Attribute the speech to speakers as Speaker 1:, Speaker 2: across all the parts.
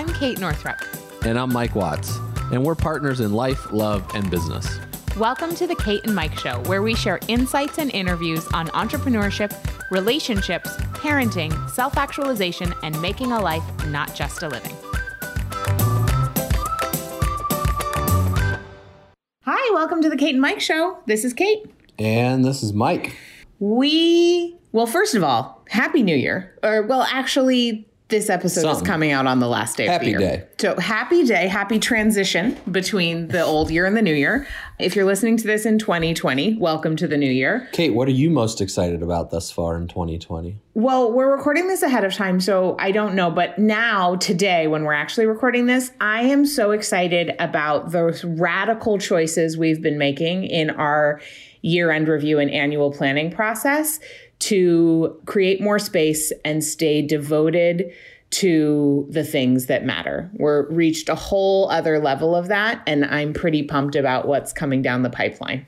Speaker 1: I'm Kate Northrup.
Speaker 2: And I'm Mike Watts. And we're partners in life, love, and business.
Speaker 1: Welcome to the Kate and Mike Show, where we share insights and interviews on entrepreneurship, relationships, parenting, self actualization, and making a life, not just a living. Hi, welcome to the Kate and Mike Show. This is Kate.
Speaker 2: And this is Mike.
Speaker 1: We, well, first of all, Happy New Year. Or, well, actually, this episode
Speaker 2: Something.
Speaker 1: is coming out on the last day
Speaker 2: Happy
Speaker 1: of the year.
Speaker 2: day.
Speaker 1: So happy day, happy transition between the old year and the new year. If you're listening to this in 2020, welcome to the new year.
Speaker 2: Kate, what are you most excited about thus far in 2020?
Speaker 1: Well, we're recording this ahead of time, so I don't know. But now, today, when we're actually recording this, I am so excited about those radical choices we've been making in our year end review and annual planning process to create more space and stay devoted to the things that matter. We're reached a whole other level of that, and I'm pretty pumped about what's coming down the pipeline.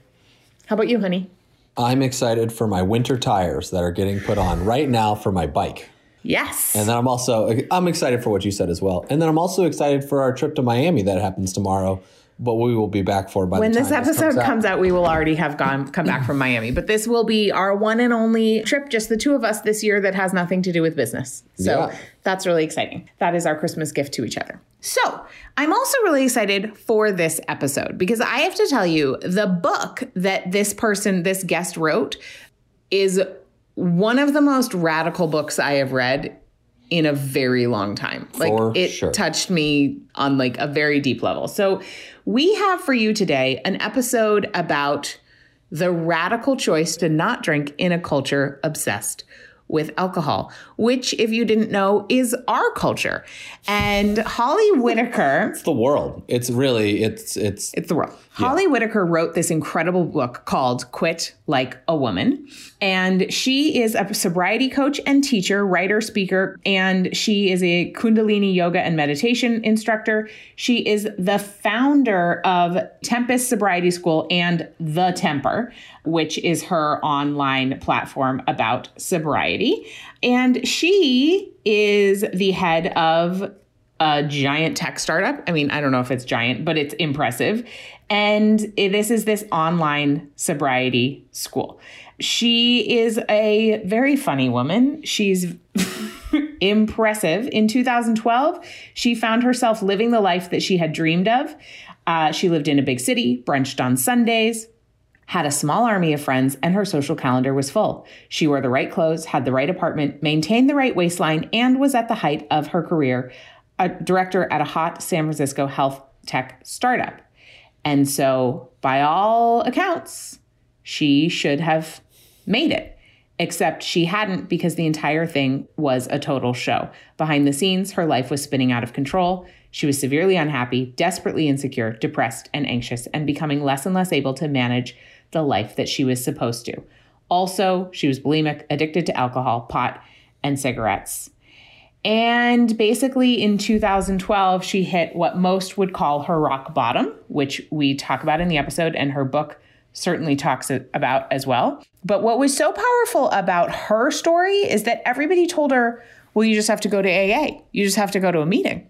Speaker 1: How about you, honey?
Speaker 2: I'm excited for my winter tires that are getting put on right now for my bike.
Speaker 1: Yes.
Speaker 2: And then I'm also I'm excited for what you said as well. And then I'm also excited for our trip to Miami that happens tomorrow, but we will be back for by
Speaker 1: when this episode
Speaker 2: out.
Speaker 1: comes out, we will already have gone come back from Miami. But this will be our one and only trip, just the two of us this year that has nothing to do with business. So
Speaker 2: Yeah.
Speaker 1: that's really exciting. That is our Christmas gift to each other. So I'm also really excited for this episode because I have to tell you, the book that this person, this guest wrote, is one of the most radical books I have read in a very long time. Like
Speaker 2: For
Speaker 1: it
Speaker 2: sure.
Speaker 1: touched me on like a very deep level. So we have for you today an episode about the radical choice to not drink in a culture obsessed with alcohol, which if you didn't know is our culture. And Holly Whitaker
Speaker 2: It's the world. It's really it's it's
Speaker 1: it's the world. Holly Whitaker wrote this incredible book called Quit Like a Woman. And she is a sobriety coach and teacher, writer, speaker, and she is a Kundalini yoga and meditation instructor. She is the founder of Tempest Sobriety School and The Temper, which is her online platform about sobriety. And she is the head of a giant tech startup. I mean, I don't know if it's giant, but it's impressive. And this is this online sobriety school. She is a very funny woman. She's impressive. In 2012, she found herself living the life that she had dreamed of. Uh, she lived in a big city, brunched on Sundays, had a small army of friends, and her social calendar was full. She wore the right clothes, had the right apartment, maintained the right waistline, and was at the height of her career, a director at a hot San Francisco health tech startup. And so, by all accounts, she should have made it. Except she hadn't because the entire thing was a total show. Behind the scenes, her life was spinning out of control. She was severely unhappy, desperately insecure, depressed, and anxious, and becoming less and less able to manage the life that she was supposed to. Also, she was bulimic, addicted to alcohol, pot, and cigarettes. And basically, in 2012, she hit what most would call her rock bottom, which we talk about in the episode, and her book certainly talks about as well. But what was so powerful about her story is that everybody told her, well, you just have to go to AA, you just have to go to a meeting.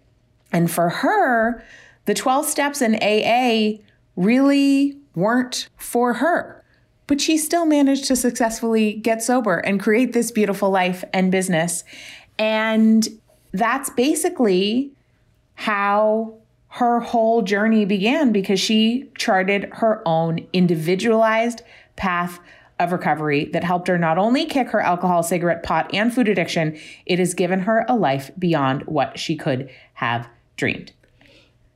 Speaker 1: And for her, the 12 steps in AA really weren't for her. But she still managed to successfully get sober and create this beautiful life and business. And that's basically how her whole journey began because she charted her own individualized path of recovery that helped her not only kick her alcohol, cigarette, pot, and food addiction, it has given her a life beyond what she could have dreamed.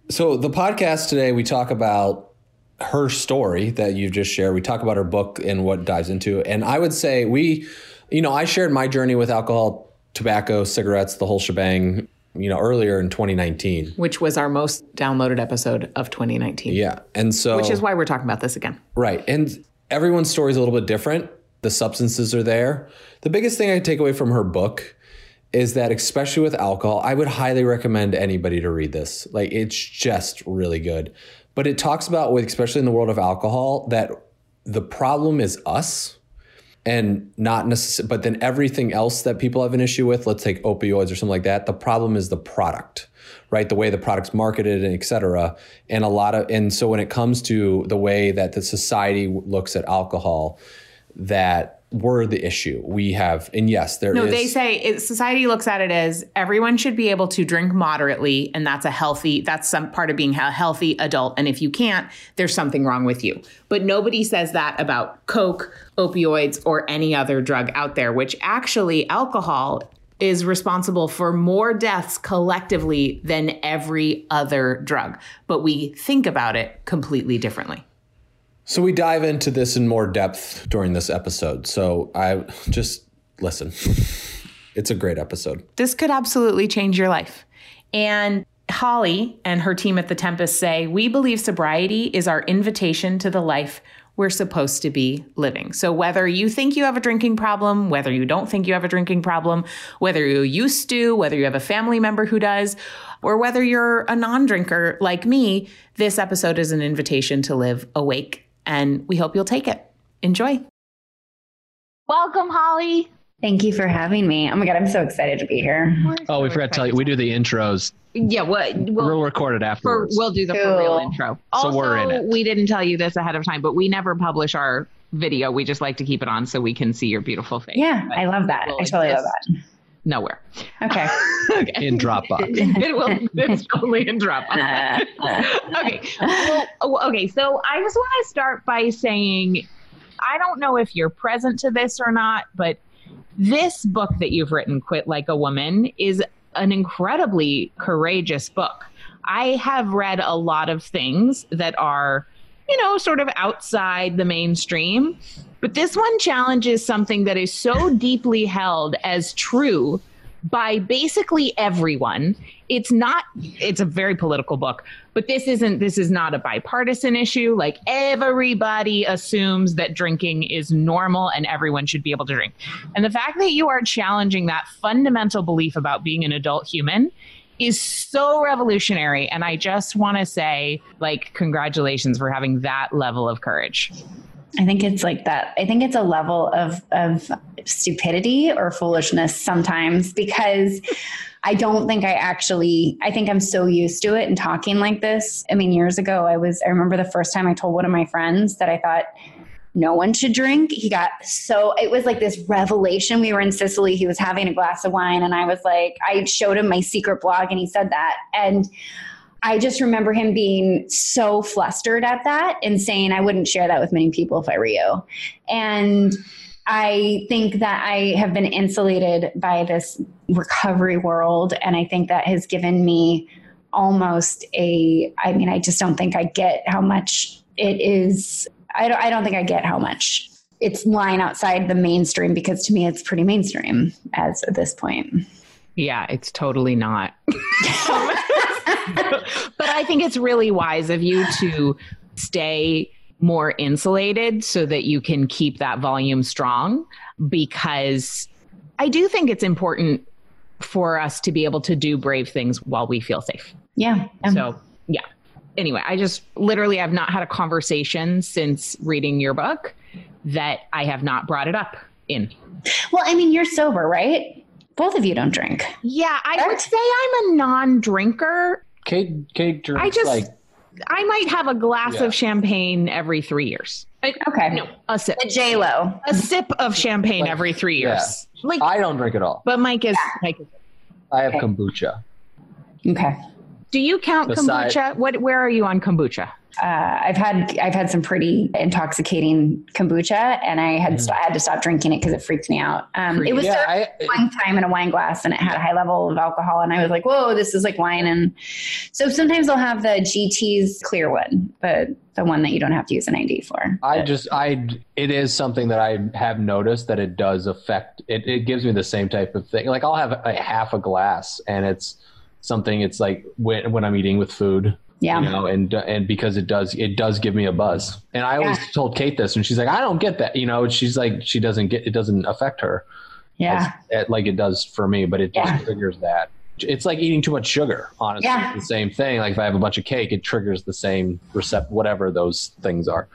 Speaker 2: So the podcast today we talk about her story that you've just shared. We talk about her book and what dives into. It. And I would say we, you know, I shared my journey with alcohol, tobacco, cigarettes, the whole shebang, you know, earlier in 2019.
Speaker 1: Which was our most downloaded episode of 2019.
Speaker 2: Yeah. And so
Speaker 1: Which is why we're talking about this again.
Speaker 2: Right. And everyone's story is a little bit different. The substances are there. The biggest thing I take away from her book is that, especially with alcohol, I would highly recommend anybody to read this. Like, it's just really good. But it talks about, with especially in the world of alcohol, that the problem is us.
Speaker 3: And not necessarily, but then everything else that people have an issue with, let's take opioids or something like that. The problem is the product, right? The way the product's marketed and et cetera. And a lot of, and so when it comes to the way that the society looks at alcohol, that we're the issue. We have, and yes, there
Speaker 4: no,
Speaker 3: is-
Speaker 4: they say it, society looks at it as everyone should be able to drink moderately, and that's a healthy. That's some part of being a healthy adult. And if you can't, there's something wrong with you. But nobody says that about Coke, opioids, or any other drug out there. Which actually, alcohol is responsible for more deaths collectively than every other drug. But we think about it completely differently.
Speaker 3: So we dive into this in more depth during this episode. So I just listen. it's a great episode.
Speaker 4: This could absolutely change your life. And Holly and her team at the Tempest say, We believe sobriety is our invitation to the life we're supposed to be living. So, whether you think you have a drinking problem, whether you don't think you have a drinking problem, whether you used to, whether you have a family member who does, or whether you're a non drinker like me, this episode is an invitation to live awake and we hope you'll take it. Enjoy. Welcome, Holly.
Speaker 5: Thank you for having me. Oh my God, I'm so excited to be here.
Speaker 2: oh, we forgot to tell you, we do the intros.
Speaker 1: Yeah, what
Speaker 2: we'll, we'll record it afterwards.
Speaker 1: For, we'll do the cool. for real intro.
Speaker 2: So we're in it.
Speaker 1: we didn't tell you this ahead of time, but we never publish our video. We just like to keep it on so we can see your beautiful face.
Speaker 5: Yeah, but I love that. I totally love that.
Speaker 1: Nowhere.
Speaker 5: Okay.
Speaker 1: okay.
Speaker 2: In Dropbox.
Speaker 1: it will. It's only in Dropbox. okay. Well, oh, okay. So I just want to start by saying, I don't know if you're present to this or not, but this book that you've written, Quit Like a Woman, is an incredibly courageous book. I have read a lot of things that are, you know, sort of outside the mainstream, but this one challenges something that is so deeply held as true by basically everyone. It's not it's a very political book, but this isn't this is not a bipartisan issue. Like everybody assumes that drinking is normal and everyone should be able to drink. And the fact that you are challenging that fundamental belief about being an adult human is so revolutionary and I just want to say like congratulations for having that level of courage.
Speaker 5: I think it's like that. I think it's a level of of stupidity or foolishness sometimes because I don't think I actually I think I'm so used to it and talking like this. I mean, years ago I was I remember the first time I told one of my friends that I thought no one should drink. He got so it was like this revelation. We were in Sicily, he was having a glass of wine and I was like I showed him my secret blog and he said that and I just remember him being so flustered at that and saying, I wouldn't share that with many people if I were you. And I think that I have been insulated by this recovery world. And I think that has given me almost a, I mean, I just don't think I get how much it is. I don't, I don't think I get how much it's lying outside the mainstream because to me it's pretty mainstream as at this point.
Speaker 1: Yeah, it's totally not. but I think it's really wise of you to stay more insulated so that you can keep that volume strong because I do think it's important for us to be able to do brave things while we feel safe.
Speaker 5: Yeah.
Speaker 1: So, yeah. Anyway, I just literally have not had a conversation since reading your book that I have not brought it up in.
Speaker 5: Well, I mean, you're sober, right? Both of you don't drink.
Speaker 1: Yeah, I right? would say I'm a non-drinker.
Speaker 2: Kate, Kate drinks
Speaker 1: I just,
Speaker 2: like
Speaker 1: I might have a glass yeah. of champagne every three years.
Speaker 5: Okay.
Speaker 1: No, a sip.
Speaker 5: A J Lo.
Speaker 1: A sip of champagne like, every three years.
Speaker 2: Yeah. Like I don't drink at all.
Speaker 1: But Mike is.
Speaker 5: Yeah.
Speaker 1: Mike is
Speaker 2: I have okay. kombucha.
Speaker 5: Okay.
Speaker 1: Do you count Beside, kombucha? What? Where are you on kombucha?
Speaker 5: Uh, I've had I've had some pretty intoxicating kombucha, and I had mm. st- I had to stop drinking it because it freaked me out. Um, it was yeah, I, one time in a wine glass, and it had a high level of alcohol, and I was like, "Whoa, this is like wine." And so sometimes they'll have the GT's clear one, but the one that you don't have to use an ID for.
Speaker 2: I just I it is something that I have noticed that it does affect. It, it gives me the same type of thing. Like I'll have a half a glass, and it's something. It's like when when I'm eating with food
Speaker 5: yeah.
Speaker 2: You know, and and because it does it does give me a buzz. And I always yeah. told Kate this and she's like, I don't get that. You know, she's like she doesn't get it doesn't affect her.
Speaker 5: Yeah.
Speaker 2: As, eh, like it does for me, but it just yeah. triggers that. It's like eating too much sugar, honestly.
Speaker 5: Yeah.
Speaker 2: It's the same thing. Like if I have a bunch of cake, it triggers the same recept whatever those things are.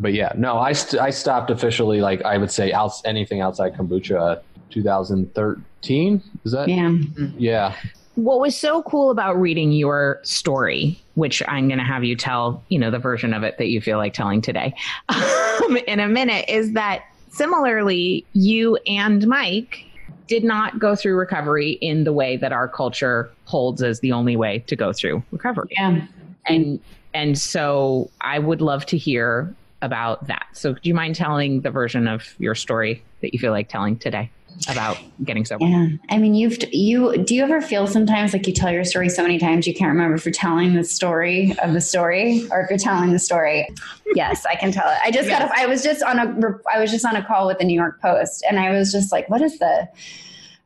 Speaker 2: but yeah, no, I st- I stopped officially. Like I would say, out anything outside kombucha, 2013. Is that?
Speaker 5: Yeah. Mm-hmm.
Speaker 2: Yeah.
Speaker 1: What was so cool about reading your story, which I'm going to have you tell, you know, the version of it that you feel like telling today um, in a minute, is that similarly, you and Mike did not go through recovery in the way that our culture holds as the only way to go through recovery.
Speaker 5: Yeah.
Speaker 1: And and so I would love to hear about that. So do you mind telling the version of your story that you feel like telling today about getting sober?
Speaker 5: Yeah. I mean, you've, you, do you ever feel sometimes like you tell your story so many times you can't remember if you're telling the story of the story or if you're telling the story? yes, I can tell it. I just
Speaker 1: Yes.
Speaker 5: got, a, I was just on a, I was just on a call with the New York Post and I was just like, what is the,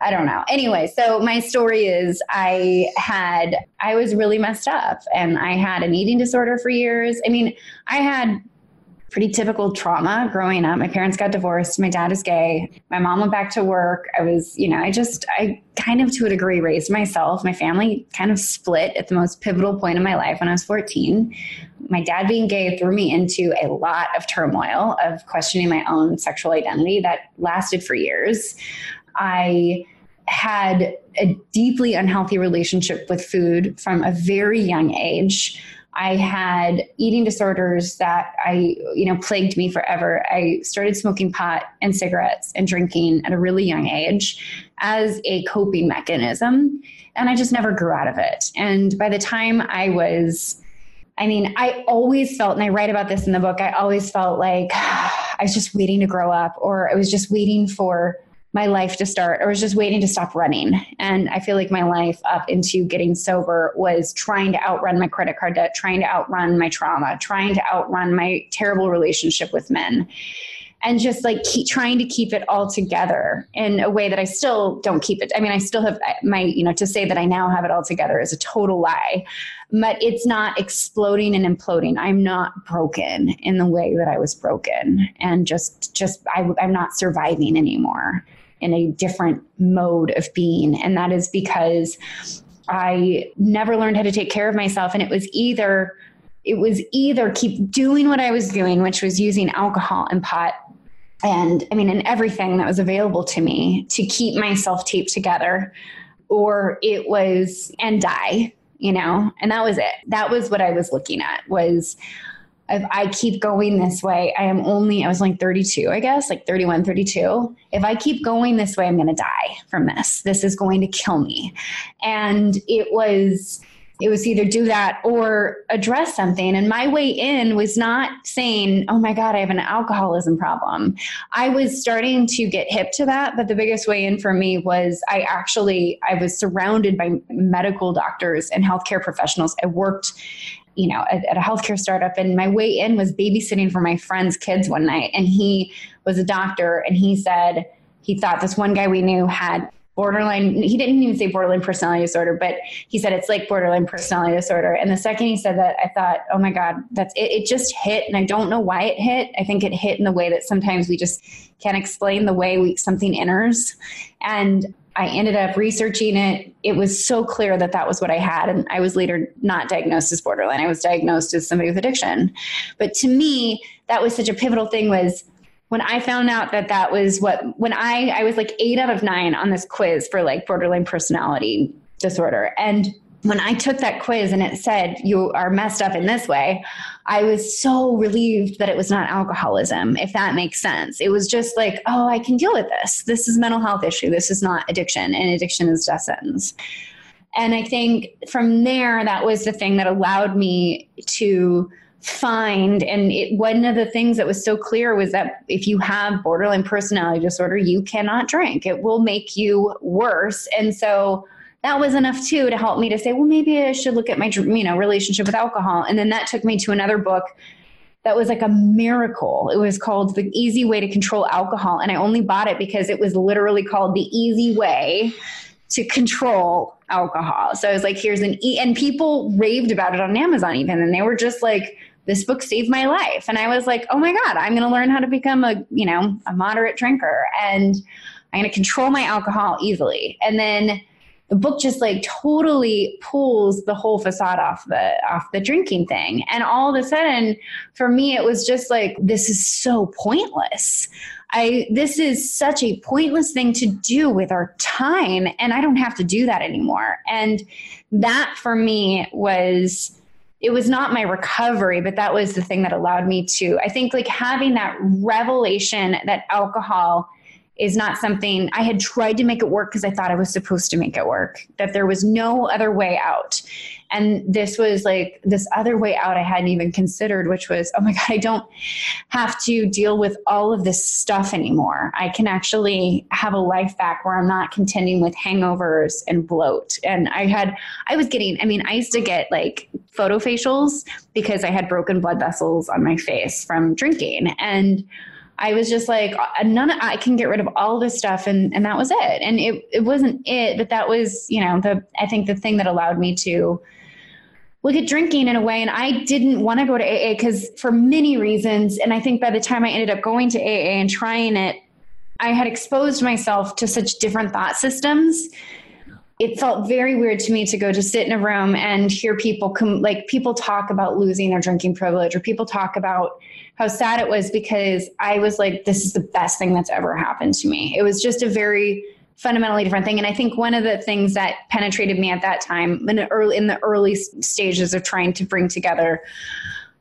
Speaker 5: I don't know. Anyway, so my story is I had, I was really messed up and I had an eating disorder for years. I mean, I had pretty typical trauma growing up. My parents got divorced. My dad is gay. My mom went back to work. I was, you know, I just, I kind of to a degree raised myself. My family kind of split at the most pivotal point in my life when I was 14. My dad being gay threw me into a lot of turmoil of questioning my own sexual identity that lasted for years. I had a deeply unhealthy relationship with food from a very young age. I had eating disorders that I, you know, plagued me forever. I started smoking pot and cigarettes and drinking at a really young age as a coping mechanism. And I just never grew out of it. And by the time I was, I mean, I always felt, and I write about this in the book, I always felt like I was just waiting to grow up or I was just waiting for my life to start or was just waiting to stop running. And I feel like my life up into getting sober was trying to outrun my credit card debt, trying to outrun my trauma, trying to outrun my terrible relationship with men. And just like keep trying to keep it all together in a way that I still don't keep it. I mean, I still have uh, my, you know, to say that I now have it all together is a total lie, but it's not exploding and imploding. I'm not broken in the way that I was broken. And just, just, I, I'm not surviving anymore in a different mode of being. And that is because I never learned how to take care of myself. And it was either, it was either keep doing what I was doing, which was using alcohol and pot and I mean, and everything that was available to me to keep myself taped together, or it was and die, you know, and that was it. That was what I was looking at was if I keep going this way, I am only, I was like 32, I guess, like 31, 32. If I keep going this way, I'm going to die from this. This is going to kill me. And it was, it was either do that or address something. And my way in was not saying, oh my God, I have an alcoholism problem. I was starting to get hip to that. But the biggest way in for me was I actually, I was surrounded by medical doctors and healthcare professionals. I worked you know, at, at, a healthcare startup. And my way in was babysitting for my friend's kids one night. And he was a doctor and he said he thought this one guy we knew had borderline, he didn't even say borderline personality disorder, but he said it's like borderline personality disorder. And the second he said that, I thought, oh my God, that's it. It just hit. And I don't know why it hit. I think it hit in the way that sometimes we just can't explain the way we, something enters. And I ended up researching it. It was so clear that that was what I had. And I was later not diagnosed as borderline. I was diagnosed as somebody with addiction. But to me, that was such a pivotal thing was when I found out that that was what, when I, I was like eight out of nine on this quiz for like borderline personality disorder. And when I took that quiz and it said you are messed up in this way, I was so relieved that it was not alcoholism, if that makes sense. It was just like, oh, I can deal with this. This is a mental health issue. This is not addiction, and addiction is death sentence. And I think from there, that was the thing that allowed me to find and it, one of the things that was so clear was that if you have borderline personality disorder you cannot drink it will make you worse and so that was enough too to help me to say, well, maybe I should look at my you know relationship with alcohol. And then that took me to another book that was like a miracle. It was called The Easy Way to Control Alcohol, and I only bought it because it was literally called The Easy Way to Control Alcohol. So I was like, here's an e, and people raved about it on Amazon even, and they were just like. This book saved my life. And I was like, oh my God, I'm going to learn how to become a, you know, a moderate drinker. And I'm going to control my alcohol easily. And then the book just like totally pulls the whole facade off the off the drinking thing. And all of a sudden for me it was just like this is so pointless. I this is such a pointless thing to do with our time and i don't have to do that anymore. And that for me was it was not my recovery, but that was the thing that allowed me to, I think, like having that revelation that alcohol is not something I had tried to make it work because I thought I was supposed to make it work, that there was no other way out. And this was like this other way out I hadn't even considered, which was, oh my God, I don't have to deal with all of this stuff anymore. I can actually have a life back where I'm not contending with hangovers and bloat. And I had, I was getting, I mean, I used to get like photo facials because I had broken blood vessels on my face from drinking. And I was just like, uh, none of, I can get rid of all this stuff. And, and that was it. And it, it wasn't it, but that was, you know, the, I think the thing that allowed me to look at drinking in a way. And I didn't want to go to AA because for many reasons. And I think by the time I ended up going to AA and trying it, I had exposed myself to such different thought systems. It felt very weird to me to go to sit in a room and hear people come, like people talk about losing their drinking privilege or people talk about how sad it was because I was like, this is the best thing that's ever happened to me. It was just a very fundamentally different thing. And I think one of the things that penetrated me at that time in the early, in the early stages of trying to bring together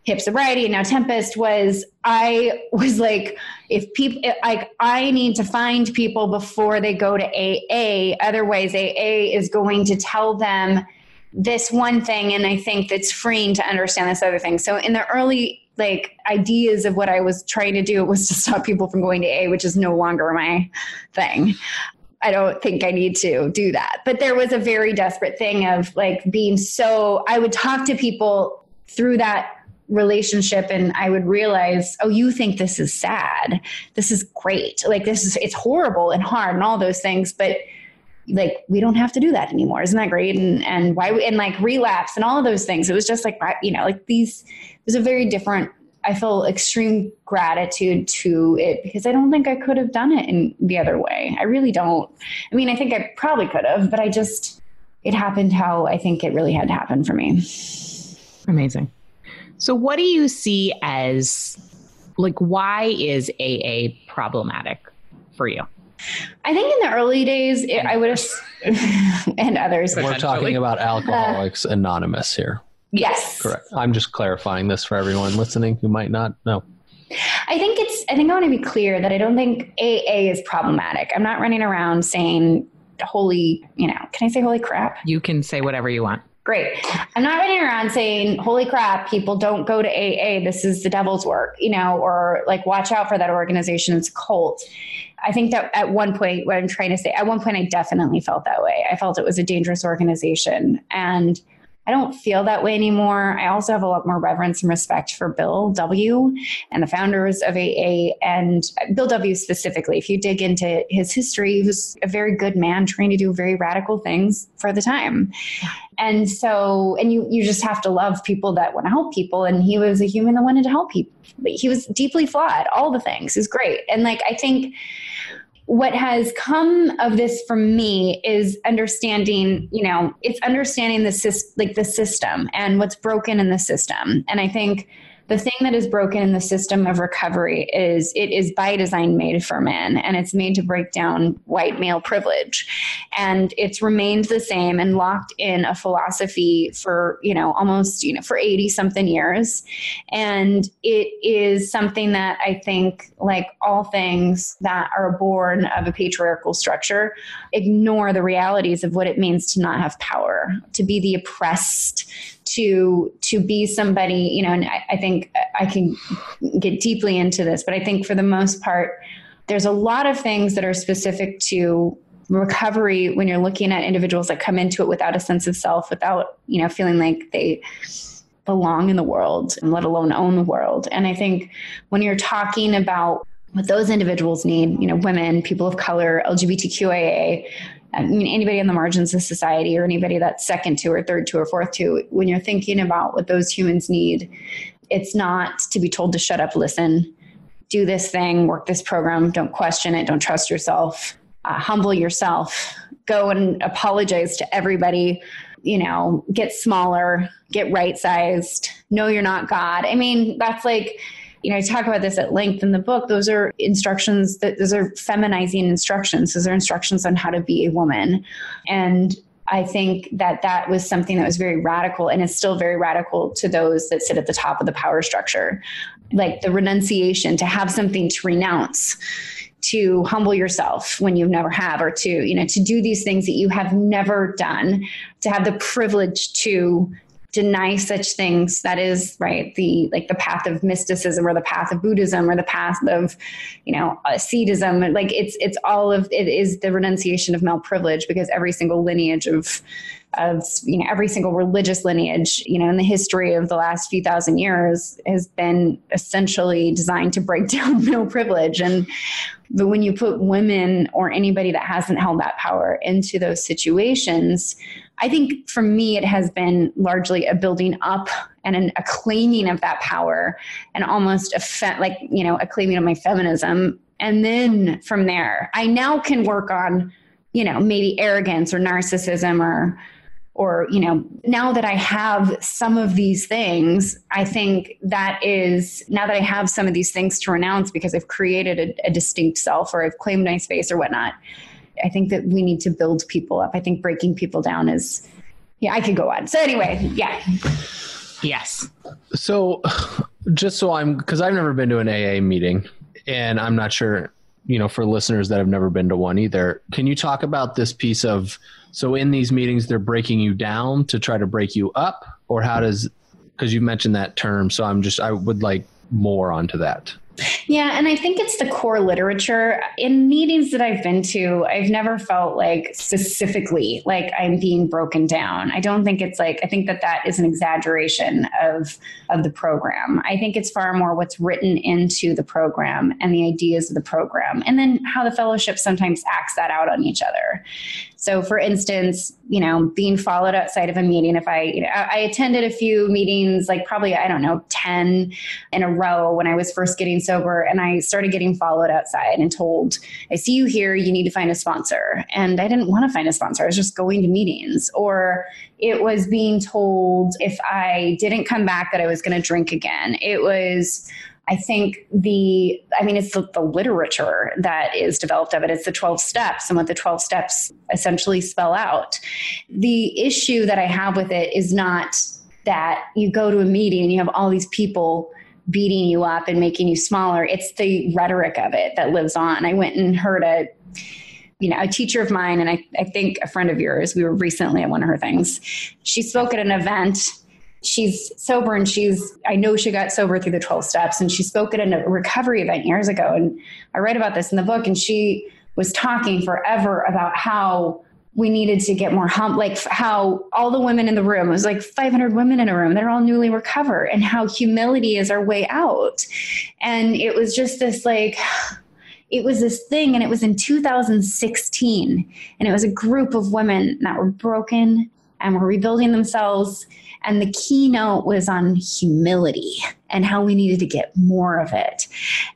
Speaker 5: hip sobriety and now tempest was i was like if people like i need to find people before they go to aa otherwise aa is going to tell them this one thing and i think that's freeing to understand this other thing so in the early like ideas of what I was trying to do was to stop people from going to A, which is no longer my thing. I don't think I need to do that. But there was a very desperate thing of like being so, I would talk to people through that relationship and I would realize, oh, you think this is sad. This is great. Like this is, it's horrible and hard and all those things. But like we don't have to do that anymore isn't that great and and why and like relapse and all of those things it was just like you know like these it was a very different i feel extreme gratitude to it because i don't think i could have done it in the other way i really don't i mean i think i probably could have but i just it happened how i think it really had to happen for me
Speaker 1: amazing so what do you see as like why is aa problematic for you
Speaker 5: I think in the early days, it, I would have, and others.
Speaker 2: We're talking about Alcoholics uh, Anonymous here.
Speaker 5: Yes.
Speaker 2: Correct. I'm just clarifying this for everyone listening who might not know.
Speaker 5: I think it's, I think I want to be clear that I don't think AA is problematic. I'm not running around saying, holy, you know, can I say holy crap?
Speaker 1: You can say whatever you want.
Speaker 5: Great. I'm not running around saying, holy crap, people don't go to AA. This is the devil's work, you know, or like, watch out for that organization. It's a cult. I think that at one point, what I'm trying to say, at one point, I definitely felt that way. I felt it was a dangerous organization. And I don't feel that way anymore. I also have a lot more reverence and respect for Bill W. and the founders of AA and Bill W. specifically. If you dig into his history, he was a very good man trying to do very radical things for the time. And so, and you you just have to love people that want to help people. And he was a human that wanted to help people. He was deeply flawed, all the things. He's great. And like I think what has come of this for me is understanding you know it's understanding the like the system and what's broken in the system. And i think the thing that is broken in the system of recovery is it is by design made for men and it's made to break down white male privilege. And it's remained the same and locked in a philosophy for you know almost you know for 80 something years. And it is something that i think like all things that are born of a patriarchal structure ignore the realities of what it means to not have power to be the oppressed to to be somebody you know and I, I, think i can get deeply into this but i think for the most part there's a lot of things that are specific to recovery when you're looking at individuals that come into it without a sense of self without you know feeling like they belong in the world and let alone own the world. And i think when you're talking about what those individuals need you know women people of color lgbtqia I mean, anybody on the margins of society or anybody that's second to or third to or fourth to, when you're thinking about what those humans need, it's not to be told to shut up, listen, do this thing, work this program, don't question it, don't trust yourself, uh, humble yourself, go and apologize to everybody, you know, get smaller, get right sized, know you're not God. I mean, that's like, you know, I talk about this at length in the book. Those are instructions that those are feminizing instructions. Those are instructions on how to be a woman. And I think that that was something that was very radical and is still very radical to those that sit at the top of the power structure. Like the renunciation to have something to renounce to humble yourself when you never have or to you know to do these things that you have never done to have the privilege to deny such things. That is right the like the path of mysticism or the path of buddhism or the path of you know uh, asceticism like it's it's all of it is the renunciation of male privilege because every single lineage of of you know every single religious lineage you know in the history of the last few thousand years has been essentially designed to break down male privilege and but when you put women or anybody that hasn't held that power into those situations I think for me, it has been largely a building up and an, a claiming of that power and almost a fe- like, you know, a claiming of my feminism. And then from there, I now can work on, you know, maybe arrogance or narcissism or, or, you know, now that I have some of these things, I think that is now that I have some of these things to renounce because I've created a, a distinct self or I've claimed my space or whatnot I think that we need to build people up. I think breaking people down is, yeah, I could go on. So anyway, yeah.
Speaker 1: Yes.
Speaker 2: So just so I'm, because I've never been to an AA meeting and I'm not sure, you know, for listeners that have never been to one either, can you talk about this piece of, so in these meetings, they're breaking you down to try to break you up or how does, because you mentioned that term. So I'm just, I would like more onto that.
Speaker 5: Yeah, and I think it's the core literature. In meetings that I've been to, I've never felt like specifically like I'm being broken down. I don't think it's like I think that that is an exaggeration of of the program. I think it's far more what's written into the program and the ideas of the program and then how the fellowship sometimes acts that out on each other. So, for instance, you know, being followed outside of a meeting, if I, you know, I attended a few meetings, like probably, I don't know, 10 in a row when I was first getting sober, and I started getting followed outside and told, I see you here, you need to find a sponsor. And I didn't want to find a sponsor, I was just going to meetings. Or it was being told if I didn't come back that I was going to drink again. It was, I think the, I mean, it's the, the, literature that is developed of it. It's the 12 steps and what the 12 steps essentially spell out. The issue that I have with it is not that you go to a meeting and you have all these people beating you up and making you smaller. It's the rhetoric of it that lives on. I went and heard a, you know, a teacher of mine, and I, I think a friend of yours, we were recently at one of her things. She spoke at an event she's sober and she's i know she got sober through the 12 steps and she spoke at a recovery event years ago. And i read about this in the book and she was talking forever about how we needed to get more hump like how all the women in the room it was like 500 women in a room they're all newly recovered and how humility is our way out. And it was just this like it was this thing and it was in 2016 and it was a group of women that were broken and were rebuilding themselves and the keynote was on humility and how we needed to get more of it.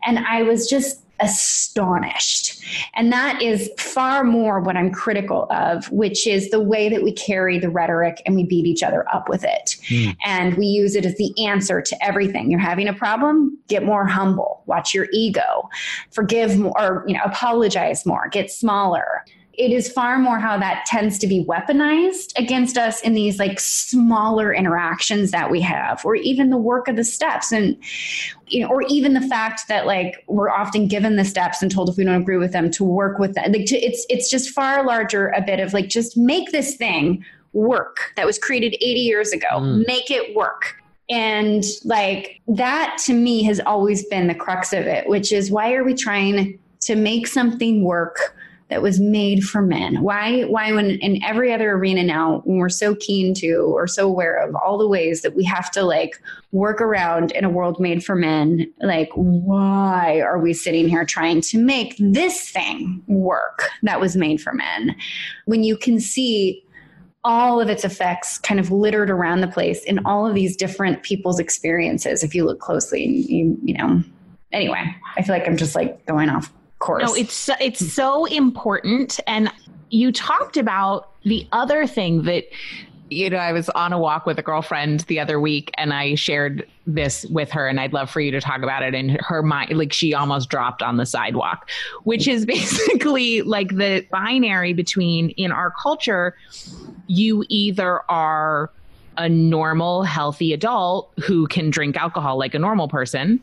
Speaker 5: And I was just astonished. And that is far more what I'm critical of, which is the way that we carry the rhetoric and we beat each other up with it. Mm. And we use it as the answer to everything. You're having a problem, get more humble, watch your ego, forgive more, or, you know, apologize more, get smaller it is far more how that tends to be weaponized against us in these like smaller interactions that we have or even the work of the steps. And you know or even the fact that like we're often given the steps and told if we don't agree with them to work with them. Like to, it's it's just far larger a bit of like just make this thing work that was created 80 years ago. Mm. make it work. And like that to me has always been the crux of it which is why are we trying to make something work that was made for men? Why, why when in every other arena now, when we're so keen to or so aware of all the ways that we have to like work around in a world made for men, like why are we sitting here trying to make this thing work that was made for men? When you can see all of its effects kind of littered around the place in all of these different people's experiences if you look closely you you know anyway i feel like i'm just like going off course.
Speaker 1: No, it's it's so important and you talked about the other thing that you know, I was on a walk with a girlfriend the other week and I shared this with her and I'd love for you to talk about it and her mind like she almost dropped on the sidewalk, which is basically like the binary between in our culture you either are a normal healthy adult who can drink alcohol like a normal person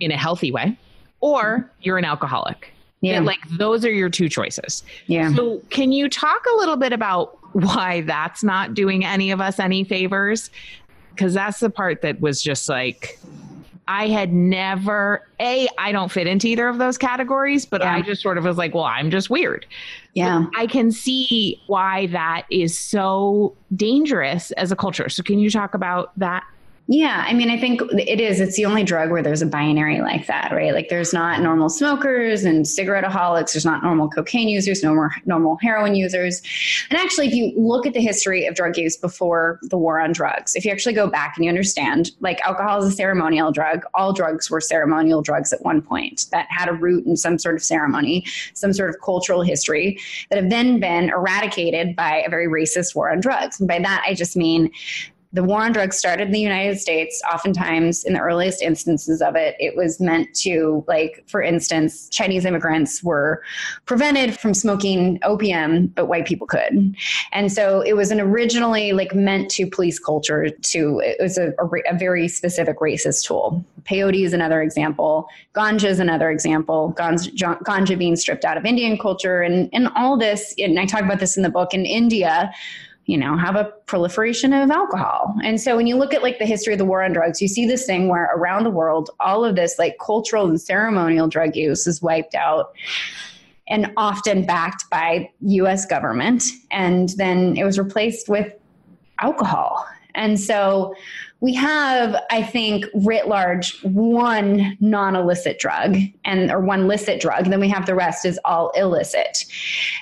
Speaker 1: in a healthy way or you're an alcoholic. Yeah. like those are your two choices.
Speaker 5: Yeah.
Speaker 1: So can you talk a little bit about why that's not doing any of us any favors. Because that's the part that was just like, I had never, A, I don't fit into either of those categories, but yeah. I just sort of was like, well, I'm just weird.
Speaker 5: Yeah.
Speaker 1: I can see why that is so dangerous as a culture. So, can you talk about that?
Speaker 5: Yeah, I mean, I think it is. It's the only drug where there's a binary like that, right? Like, there's not normal smokers and cigaretteaholics. There's not normal cocaine users, no more normal heroin users. And actually, if you look at the history of drug use before the war on drugs, if you actually go back and you understand, like alcohol is a ceremonial drug. All drugs were ceremonial drugs at one point that had a root in some sort of ceremony, some sort of cultural history that have then been eradicated by a very racist war on drugs. And by that, I just mean the war on drugs started in the United States. Oftentimes, in the earliest instances of it, it was meant to, like, for instance, Chinese immigrants were prevented from smoking opium, but white people could. And so it was an originally like meant to police culture. To it was a, a, a very specific racist tool. Peyote is another example. Ganja is another example. Ganja, ganja being stripped out of Indian culture, and and all this. And I talk about this in the book. In India you know, have a proliferation of alcohol. And so when you look at like the history of the war on drugs, you see this thing where around the world, all of this like cultural and ceremonial drug use is wiped out and often backed by US government. And then it was replaced with alcohol. And so we have, I think, writ large, one non illicit drug and or one licit drug, then we have the rest is all illicit.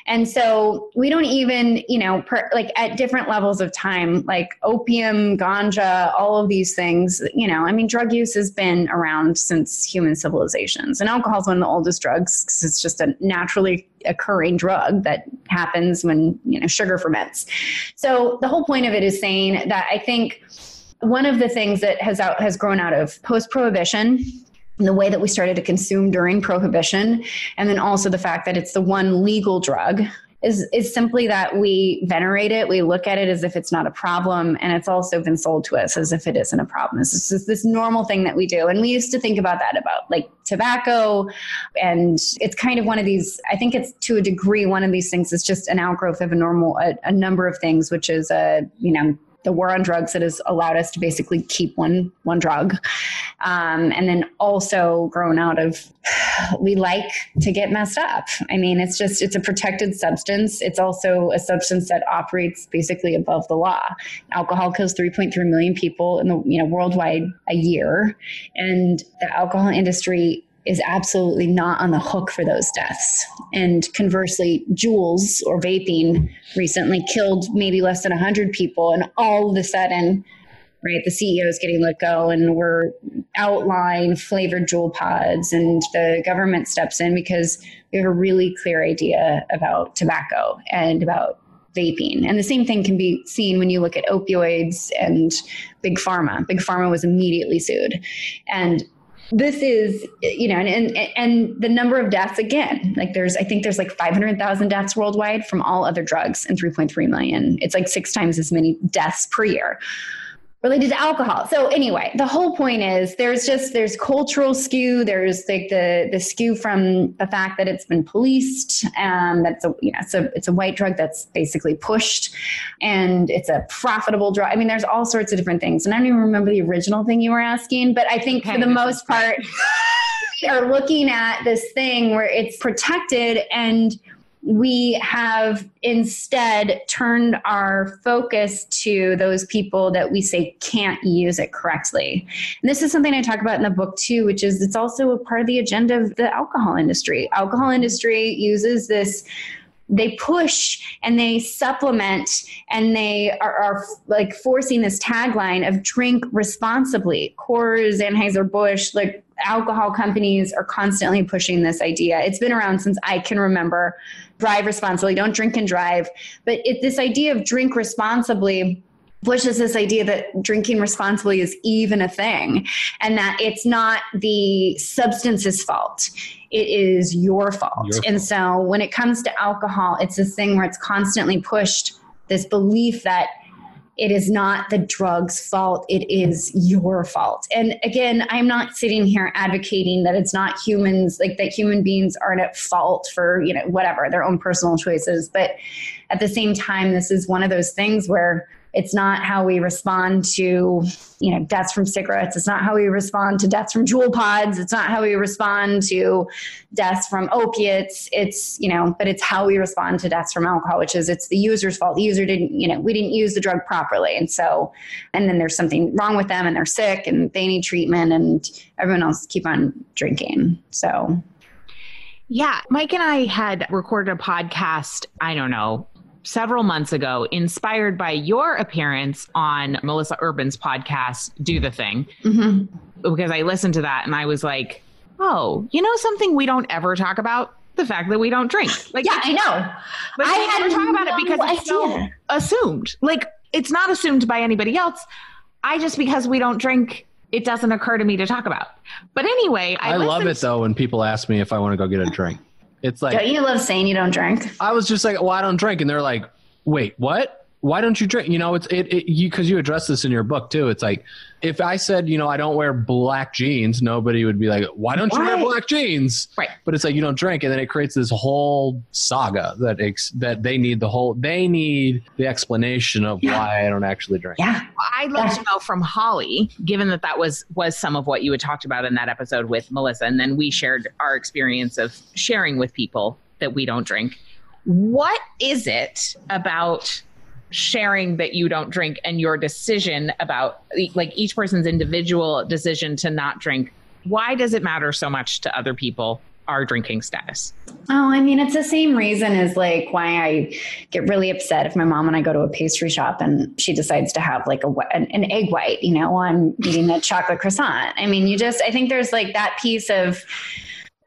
Speaker 5: And so we don't even, you know, per, like at different levels of time, like opium, ganja, all of these things, you know, I mean, drug use has been around since human civilizations. And alcohol is one of the oldest drugs because it's just a naturally occurring drug that happens when, you know, sugar ferments. So the whole point of it is saying that I think one of the things that has out has grown out of post prohibition the way that we started to consume during prohibition and then also the fact that it's the one legal drug is is simply that we venerate it we look at it as if it's not a problem and it's also been sold to us as if it isn't a problem. It's just this normal thing that we do and we used to think about that about like tobacco and it's kind of one of these i think it's to a degree one of these things is just an outgrowth of a normal a, a number of things which is a you know the war on drugs that has allowed us to basically keep one one drug, um, and then also grown out of we like to get messed up. I mean, it's just it's a protected substance. It's also a substance that operates basically above the law. Alcohol kills 3.3 million people in the you know worldwide a year, and the alcohol industry is absolutely not on the hook for those deaths. And conversely, Juuls or vaping recently killed maybe less than 100 people, and all of a sudden, right, the CEO is getting let go, and we're outlawing flavored Juul pods, and the government steps in because we have a really clear idea about tobacco and about vaping. And the same thing can be seen when you look at opioids and big pharma. Big pharma was immediately sued. And this is you know and, and and the number of deaths again like there's i think there's like 500000 deaths worldwide from all other drugs and 3.3 million. It's like six times as many deaths per year related to alcohol. So anyway, the whole point is there's just there's cultural skew. There's like the the skew from the fact that it's been policed um, and that's a you know it's a it's a white drug that's basically pushed and it's a profitable drug. I mean, there's all sorts of different things. And I don't even remember the original thing you were asking, but I think okay, for the most part, we are looking at this thing where it's protected and we have instead turned our focus to those people that we say can't use it correctly. And this is something I talk about in the book too, which is it's also a part of the agenda of the alcohol industry. Alcohol industry uses this they push and they supplement and they are, are, like forcing this tagline of drink responsibly. Coors, Anheuser-Busch, like alcohol companies are constantly pushing this idea. It's been around since I can remember. Drive responsibly, don't drink and drive. But it, this idea of drink responsibly pushes this idea that drinking responsibly is even a thing and that it's not the substance's fault it is your fault. your fault. And so when it comes to alcohol, it's this thing where it's constantly pushed this belief that it is not the drug's fault it is your fault. And again i'm not sitting here advocating that it's not humans like that human beings aren't at fault for you know whatever their own personal choices but at the same time this is one of those things where it's not how we respond to, you know, deaths from cigarettes. It's not how we respond to deaths from Juul pods. It's not how we respond to deaths from opiates. It's, you know, but it's how we respond to deaths from alcohol, which is it's the user's fault. The user didn't, you know, we didn't use the drug properly. And so, and then there's something wrong with them and they're sick and they need treatment and everyone else keep on drinking. So
Speaker 1: yeah, Mike and I had recorded a podcast, I don't know, several months ago, inspired by your appearance on Melissa Urban's podcast, Do the Thing, mm-hmm. because I listened to that and I was like, oh, you know something we don't ever talk about? The fact that we don't drink.
Speaker 5: Like, yeah, I know.
Speaker 1: But I had talk about it because it's so assumed. Like, it's not assumed by anybody else. I just because we don't drink it doesn't occur to me to talk about. But anyway,
Speaker 2: I, I love it though when people ask me if I want to go get a drink. It's like
Speaker 5: Don't you love saying you don't drink?
Speaker 2: I was just like, well, I don't drink, and they're like, wait, what? Why don't you drink? You know, it's it, it you because you address this in your book too. It's like if I said, you know, I don't wear black jeans, nobody would be like, why don't you wear black jeans?
Speaker 1: Right.
Speaker 2: But it's like you don't drink, and then it creates this whole saga that ex- that they need the whole they need the explanation of yeah. why I don't actually drink.
Speaker 5: Yeah.
Speaker 1: I'd love yeah. to know from Holly, given that that was was some of what you had talked about in that episode with Melissa, and then we shared our experience of sharing with people that we don't drink. What is it about sharing that you don't drink and your decision about like each person's individual decision to not drink? Why does it matter so much to other people our drinking status?
Speaker 5: Oh, I mean, it's the same reason as like why I get really upset if my mom and I go to a pastry shop and she decides to have like a an, an egg white, you know, I'm eating a chocolate croissant. I mean, you just I think there's like that piece of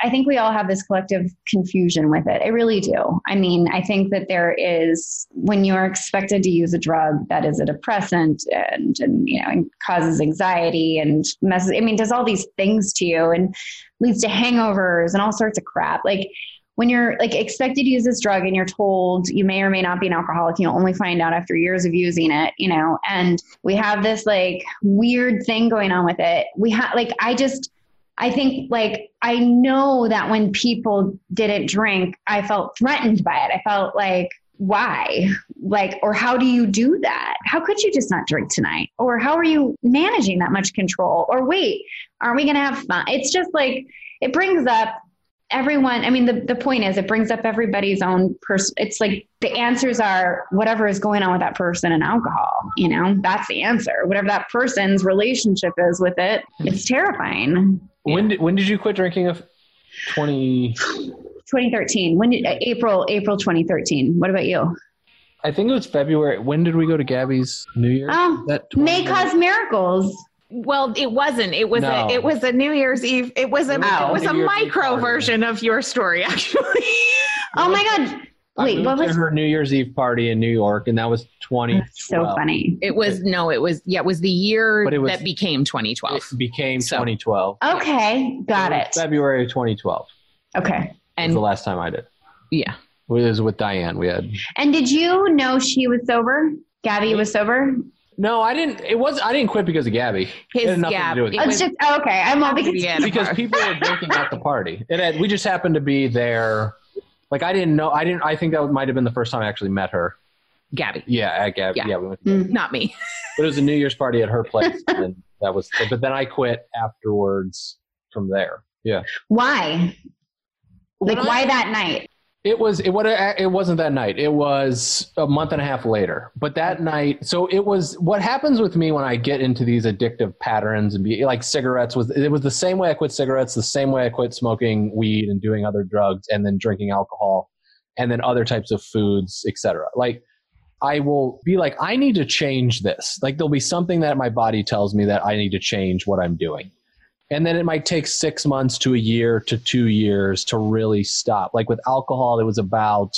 Speaker 5: I think we all have this collective confusion with it. I really do. I mean, I think that there is when you're expected to use a drug that is a depressant and, and you know causes anxiety and messes. I mean, does all these things to you and leads to hangovers and all sorts of crap. Like when you're like expected to use this drug and you're told you may or may not be an alcoholic, you'll only find out after years of using it, you know. And we have this like weird thing going on with it. We have like I just I think like I know that when people didn't drink, I felt threatened by it. I felt like, why? Like, or how do you do that? How could you just not drink tonight? Or how are you managing that much control? Or wait, aren't we going to have fun? It's just like, it brings up everyone. I mean, the, the point is, it brings up everybody's own person. It's like the answers are whatever is going on with that person and alcohol, you know, that's the answer. Whatever that person's relationship is with it, it's terrifying.
Speaker 2: When did when did you quit drinking? Of twenty.
Speaker 5: 2013. When did April April 2013? What about you?
Speaker 2: I think it was February. When did we go to Gabby's New Year?
Speaker 5: Oh, that may cause miracles.
Speaker 1: Well, it wasn't. It was no. a it was a New Year's Eve. It was a it was, it was a micro version of your story, actually.
Speaker 5: oh my god! Wait, what was
Speaker 2: her New Year's Eve party in New York, and that was 20.
Speaker 5: So funny.
Speaker 1: It was no, it was yeah, it was the year was, that became 2012. It
Speaker 2: became so. 2012.
Speaker 5: Okay, got it.
Speaker 2: February of 2012.
Speaker 5: Okay,
Speaker 2: and the last time I did.
Speaker 1: Yeah,
Speaker 2: it was with Diane. We had.
Speaker 5: And did you know she was sober? Gabby was sober.
Speaker 2: No, I didn't. It was. I didn't quit because of Gabby.
Speaker 5: His, it had nothing yeah, to do with it. It's just okay. I'm all because
Speaker 2: because people were drinking at the party. It had, we just happened to be there like I didn't know. I didn't. I think that might have been the first time I actually met her.
Speaker 1: Gabby.
Speaker 2: Yeah, at Gabby. Yeah, yeah we
Speaker 1: went mm, not me.
Speaker 2: but it was a New Year's party at her place, and that was. But then I quit afterwards from there. Yeah.
Speaker 5: Why? Like why that night?
Speaker 2: It was it what it wasn't that night. It was a month and a half later. But that night, so it was what happens with me when I get into these addictive patterns and be like cigarettes was it was the same way I quit cigarettes, the same way I quit smoking weed and doing other drugs and then drinking alcohol and then other types of foods, etc. Like I will be like I need to change this. Like there'll be something that my body tells me that I need to change what I'm doing. And then it might take six months to a year to two years to really stop. Like with alcohol, it was about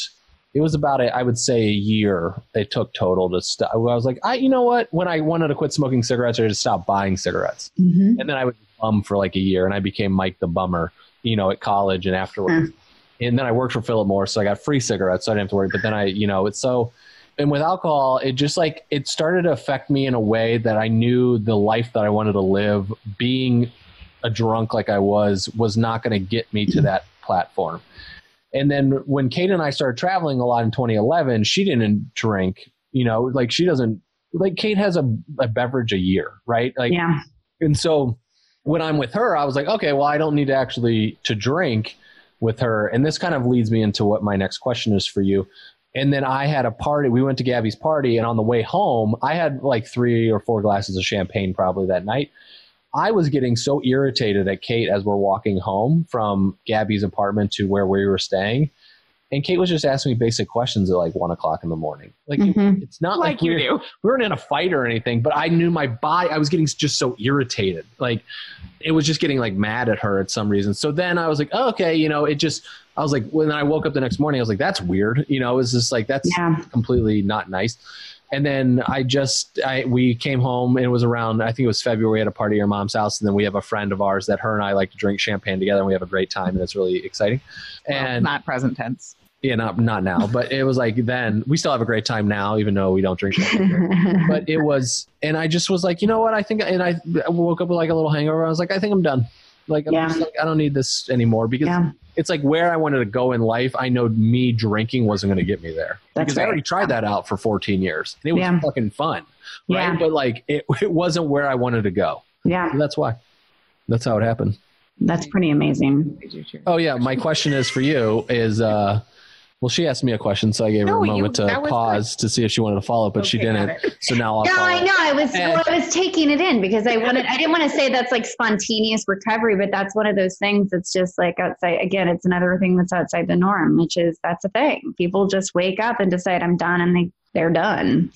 Speaker 2: it was about a, I would say a year it took total to stop. I was like, I you know what? When I wanted to quit smoking cigarettes, I just stopped buying cigarettes,
Speaker 5: Mhm.
Speaker 2: and then I would bum for like a year, and I became Mike the Bummer, you know, at college and afterwards. And then I worked for Philip Morris, so I got free cigarettes, so I didn't have to worry. But then I, you know, it's so. And with alcohol, it just like it started to affect me in a way that I knew the life that I wanted to live, being a drunk like I was, was not going to get me to that platform. And then when Kate and I started traveling a lot in 2011, she didn't drink. You know, like she doesn't like Kate has a, a beverage a year, right? Like,
Speaker 5: Yeah.
Speaker 2: and so when I'm with her, I was like, okay, well, I don't need to actually to drink with her. And this kind of leads me into what my next question is for you. And then I had a party. We went to Gabby's party, and on the way home, I had like three or four glasses of champagne probably that night. I was getting so irritated at Kate as we're walking home from Gabby's apartment to where we were staying. And Kate was just asking me basic questions at like one o'clock in the morning. Like, it-
Speaker 5: Mhm.
Speaker 2: it's not like,
Speaker 1: like you
Speaker 2: we're-
Speaker 1: do.
Speaker 2: we weren't in a fight or anything, but I knew my body, I was getting just so irritated. Like it was just getting like mad at her at some reason. So then I was like, oh, okay, you know, it just, I was like, when I woke up the next morning, I was like, that's weird. You know, it was just like, that's
Speaker 5: Yeah.
Speaker 2: completely not nice. And then I just, I, we came home and it was around, I think it was February at a party at your mom's house. And then we have a friend of ours that her and I like to drink champagne together and we have a great time and it's really exciting.
Speaker 1: Well,
Speaker 2: And
Speaker 1: not present tense.
Speaker 2: yeah, not, not now, but it was like then we still have a great time now, even though we don't drink champagne but it was and i just was like you know what i think and i woke up with like a little hangover i was like i think i'm done like, I'm
Speaker 5: Yeah.
Speaker 2: just like i don't need this anymore because
Speaker 5: Yeah.
Speaker 2: it's like where i wanted to go in life i know me drinking wasn't going to get me there
Speaker 5: That's
Speaker 2: because i already tried that out for 14 years and it was
Speaker 5: Yeah.
Speaker 2: fucking fun right
Speaker 5: Yeah.
Speaker 2: but like it, it wasn't where i wanted to go
Speaker 5: Yeah.
Speaker 2: And that's why that's how it happened
Speaker 5: That's pretty amazing.
Speaker 2: oh yeah my question is for you is uh well, she asked me a question, so I gave her
Speaker 1: No,
Speaker 2: a
Speaker 1: you-
Speaker 2: moment to
Speaker 1: that was
Speaker 2: pause to see if she wanted to follow, up, but she
Speaker 1: Okay, got
Speaker 2: didn't. So now I'll
Speaker 5: No,
Speaker 2: follow.
Speaker 5: I know. I was well, I was taking it in because I wanted. I didn't want to say that's like spontaneous recovery, but that's one of those things that's just like outside. Again, it's another thing that's outside the norm, which is that's a thing. People just wake up and decide I'm done, and they they're done.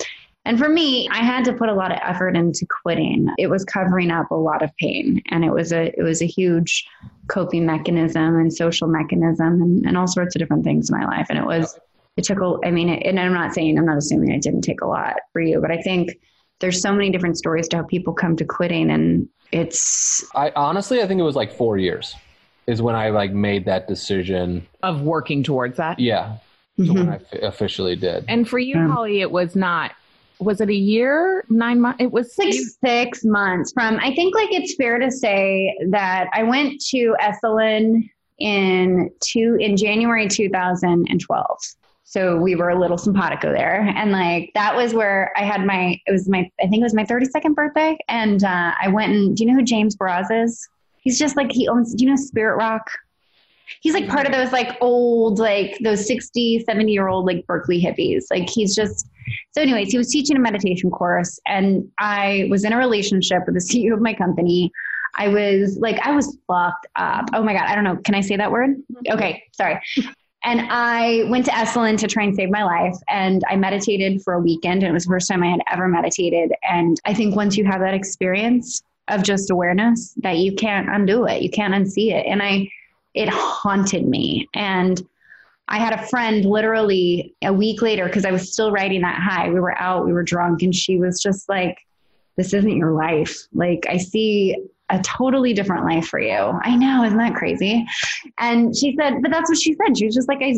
Speaker 5: And for me, I had to put a lot of effort into quitting. It was covering up a lot of pain, and it was a it was a huge coping mechanism and social mechanism and, and all sorts of different things in my life. And it was it took a i mean and i'm not saying i'm not assuming it didn't take a lot for you but i think there's so many different stories to how people come to quitting and it's
Speaker 2: I honestly, I think it was like four years is when I like made that decision.
Speaker 1: Of working towards that.
Speaker 2: Yeah, so
Speaker 5: Mhm.
Speaker 2: when I f- officially did.
Speaker 1: And for you,
Speaker 5: Yeah.
Speaker 1: Holly, it was not. Was it a year? Nine months? It was. you-
Speaker 5: six months from i think like it's fair to say that i went to esalen in two in january 2012 so we were a little simpatico there and like that was where i had my it was my i think it was my 32nd birthday and uh, i went and do you know who james Baraz is he's just like he owns do you know spirit rock he's like part of those like old like those 60 70 year old like berkeley hippies like he's just so anyways he was teaching a meditation course and i was in a relationship with the ceo of my company i was like i was fucked up oh my god i don't know can i say that word mm-hmm. okay sorry and I went to Esalen to try and save my life. And I meditated for a weekend. And it was the first time I had ever meditated. And I think once you have that experience of just awareness, that you can't undo it, you can't unsee it. And I, it haunted me. And I had a friend literally a week later because I was still riding that high. We were out, we were drunk, and she was just like, This isn't your life. Like, I see a totally different life for you. I know, isn't that crazy? And she said, But that's what she said. She was just like, I,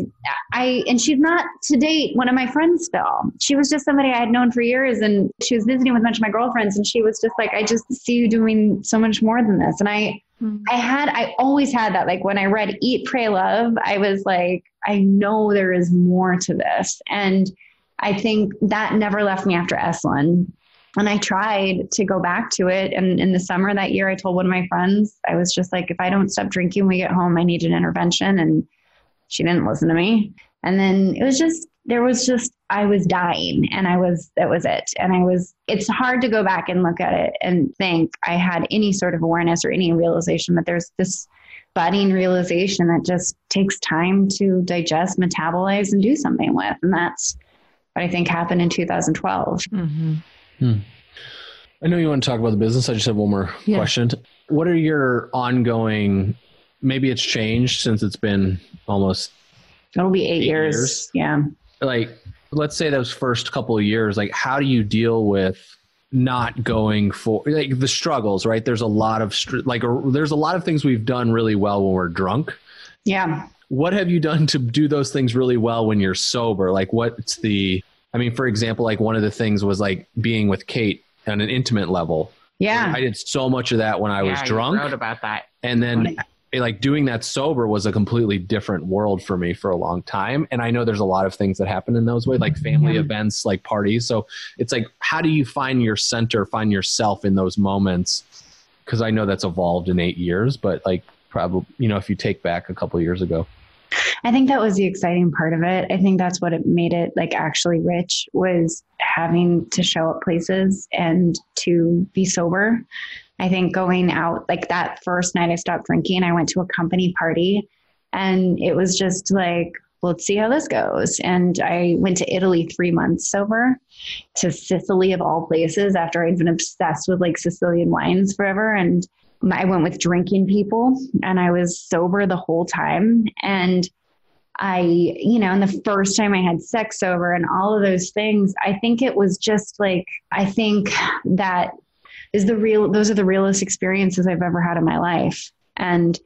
Speaker 5: I, and she's not to date one of my friends still. She was just somebody I had known for years, and she was visiting with a bunch of my girlfriends, and she was just like, I just see you doing so much more than this. And I, I had, I always had that. Like when I read Eat, Pray, Love, I was like, I know there is more to this. And I think that never left me after Esalen. And I tried to go back to it. And in the summer that year, I told one of my friends, I was just like, if I don't stop drinking when we get home, I need an intervention. And she didn't listen to me. And then it was just, there was just, I was dying and I was, that was it. And I was, it's hard to go back and look at it and think I had any sort of awareness or any realization, but there's this budding realization that just takes time to digest, metabolize, and do something with. And that's what I think happened in 2012.
Speaker 1: Mhm.
Speaker 2: I know you want to talk about the business. I just have one more
Speaker 1: Yeah.
Speaker 2: question. what are your ongoing? Maybe it's changed since it's been almost
Speaker 5: It'll be eight,
Speaker 2: Eight
Speaker 5: years.
Speaker 2: years.
Speaker 5: Yeah.
Speaker 2: Like let's say those first couple of years like how do you deal with not going for like the struggles right there's a lot of str- like there's a lot of things we've done really well when we're drunk
Speaker 5: Yeah.
Speaker 2: what have you done to do those things really well when you're sober like what's the i mean for example like one of the things was like being with kate on an intimate level
Speaker 5: Yeah.
Speaker 2: i did so much of that when i was
Speaker 1: Yeah, you
Speaker 2: drunk
Speaker 1: wrote about that.
Speaker 2: and then like doing that sober was a completely different world for me for a long time and i know there's a lot of things that happen in those ways like family
Speaker 5: Yeah.
Speaker 2: events like parties so it's like how do you find your center find yourself in those moments because i know that's evolved in eight years but like probably you know if you take back a couple years ago
Speaker 5: I think that was the exciting part of it. I think that's what it made it like actually rich was having to show up places and to be sober. I think going out like that first night I stopped drinking, I went to a company party and it was just like, let's see how this goes. And I went to Italy three months sober to Sicily of all places after I'd been obsessed with like Sicilian wines forever. And I went with drinking people and I was sober the whole time. And I, you know, and the first time I had sex sober and all of those things, I think it was just like, I think that is the real, those are the realest experiences I've ever had in my life. And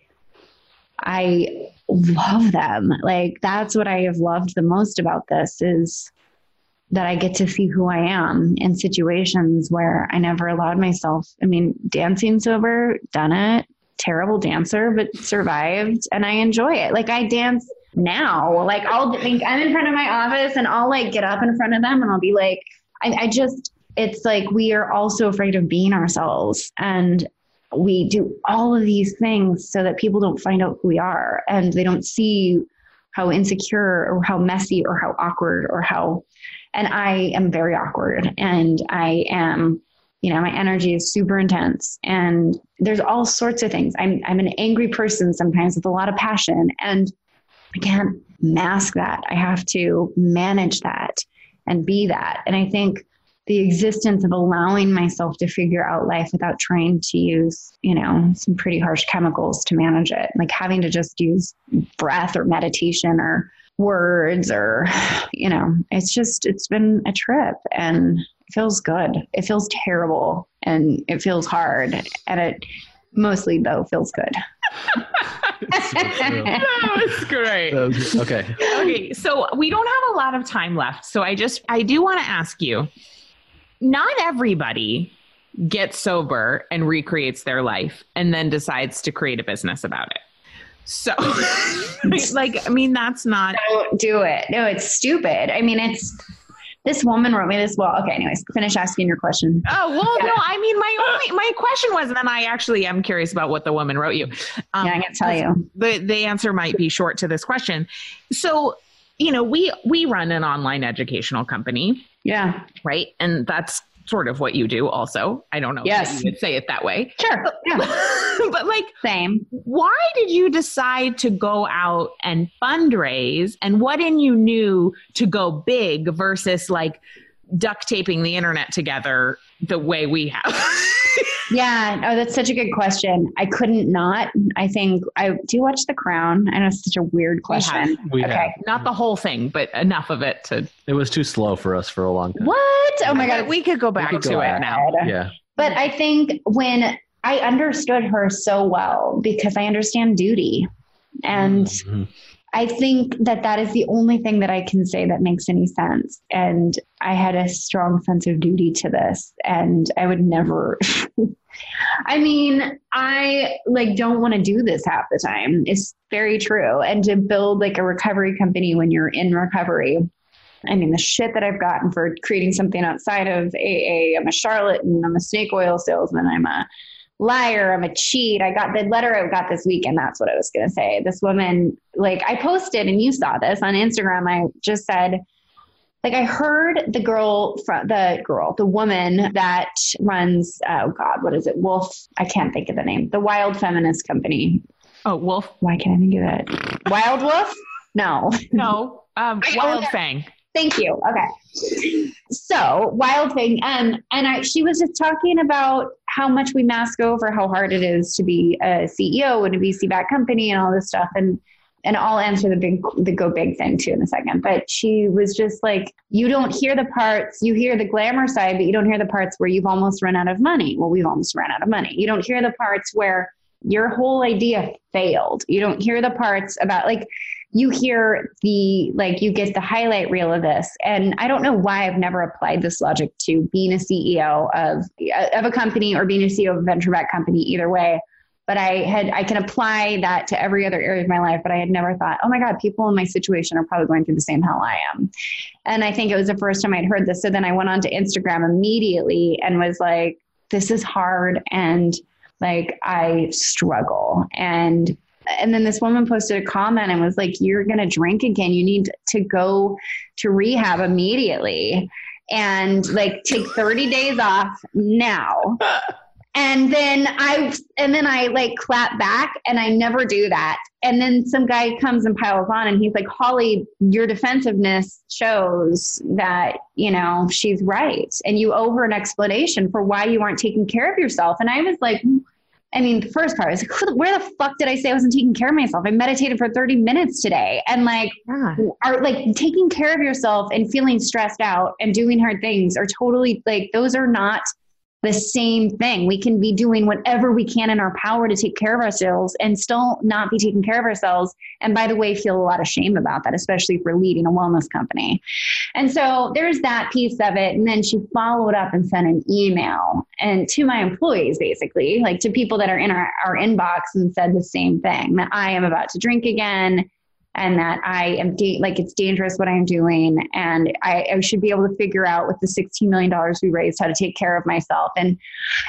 Speaker 5: I love them. Like, that's what I have loved the most about this is that I get to see who I am in situations where I never allowed myself. I mean, dancing sober, done it, terrible dancer, but survived, and I enjoy it. Like I dance now. Like I'll think I'm in front of my office and I'll like get up in front of them and I'll be like, I, I just, it's like we are also afraid of being ourselves. And we do all of these things so that people don't find out who we are and they don't see how insecure or how messy or how awkward or how and I am very awkward and I am you know my energy is super intense and there's all sorts of things I'm I'm an angry person sometimes with a lot of passion and I can't mask that I have to manage that and be that and I think the existence of allowing myself to figure out life without trying to use you know some pretty harsh chemicals to manage it like having to just use breath or meditation or words or you know it's just it's been a trip and it feels good it feels terrible and it feels hard and it mostly though feels good
Speaker 1: That was great.
Speaker 2: okay
Speaker 1: okay, so we don't have a lot of time left. So I just I do want to ask you. Not everybody gets sober and recreates their life and then decides to create a business about it. So like I mean that's not
Speaker 5: don't do it no it's stupid i mean it's this woman wrote me this well okay anyways finish asking your question
Speaker 1: Oh well, no. I mean, my only my question was, and then I actually am curious about what the woman wrote you. Um,
Speaker 5: yeah i can tell you
Speaker 1: the the answer might be short to this question. So, you know, we we run an online educational company,
Speaker 5: yeah
Speaker 1: right? And that's sort of what you do. Also, I don't know
Speaker 5: Yes.
Speaker 1: if you would say it that way,
Speaker 5: sure yeah
Speaker 1: but like,
Speaker 5: same
Speaker 1: why did you decide to go out and fundraise? And what in you knew to go big versus like duct taping the internet together the way we have?
Speaker 5: Yeah, oh, that's such a good question. I couldn't not. I think I do you watch The Crown. I know it's such a weird question.
Speaker 2: we have.
Speaker 5: okay.
Speaker 2: have
Speaker 1: Not the whole thing, but enough of it to.
Speaker 2: it was too slow for us for a long time
Speaker 5: What? Oh my god.
Speaker 1: we could go back
Speaker 2: could
Speaker 1: to
Speaker 2: go
Speaker 1: it
Speaker 2: back.
Speaker 1: now.
Speaker 2: yeah
Speaker 5: But I think when I understood her so well because I understand duty, and
Speaker 2: Mhm.
Speaker 5: I think that that is the only thing that I can say that makes any sense. And I had a strong sense of duty to this, and I would never. I mean, I like don't want to do this half the time. It's very true. And to build like a recovery company when you're in recovery, I mean, the shit that I've gotten for creating something outside of AA, I'm a charlatan, I'm a snake oil salesman, I'm a liar, I'm a cheat. I got the letter I got this week, and That's what I was going to say. This woman, like, I posted, and you saw this on Instagram. I just said, like, I heard the girl from the girl, the woman that runs, oh God, what is it? Wolf. I can't think of the name. The Wild Feminist Company.
Speaker 1: Oh, Wolf?
Speaker 5: Why can't I think of it? Wild Wolf? No.
Speaker 1: No. Um,
Speaker 5: I
Speaker 1: Wild. Fang.
Speaker 5: Thank you. Okay. So wild thing. Um, and I, she was just talking about how much we mask over how hard it is to be a CEO and a VC backed company and all this stuff. And and I'll answer the big the go big thing too in a second. But she was just like, you don't hear the parts, you hear the glamour side, but you don't hear the parts where you've almost run out of money. Well, we've almost run out of money. You don't hear the parts where your whole idea failed. You don't hear the parts about like you hear the like you get the highlight reel of this. And i don't know why i've never applied this logic to being a ceo of uh, of a company or being a ceo of a venture back company either way. But i had i can apply that to every other area of my life but i had never thought oh my god people in my situation are probably going through the same hell i am. And i think it was the first time i'd heard this. So then i went on to instagram immediately and was like this is hard and like i struggle. And and then this woman posted a comment and was like you're going to drink again. You need to go to rehab immediately and like take 30 days off now. And then i and then i like clap back and i never do that. And then some guy comes and piles on and he's like holly your defensiveness shows that you know she's right. And you owe her an explanation for why you aren't taking care of yourself. And i was like I mean, the first part was like, where the fuck did I say I wasn't taking care of myself? I meditated for 30 minutes today. And like, yeah. are like taking care of yourself and feeling stressed out and doing hard things are totally like, those are not the same thing. We can be doing whatever we can in our power to take care of ourselves and still not be taking care of ourselves. And by the way, feel a lot of shame about that, especially if we're leading a wellness company. And so there's that piece of it. And then she followed up and sent an email and to my employees, basically, like to people that are in our, our inbox and said the same thing that I am about to drink again and that I am da- like it's dangerous what I'm doing, and I, I, should be able to figure out with the 16 million dollars we raised how to take care of myself. And,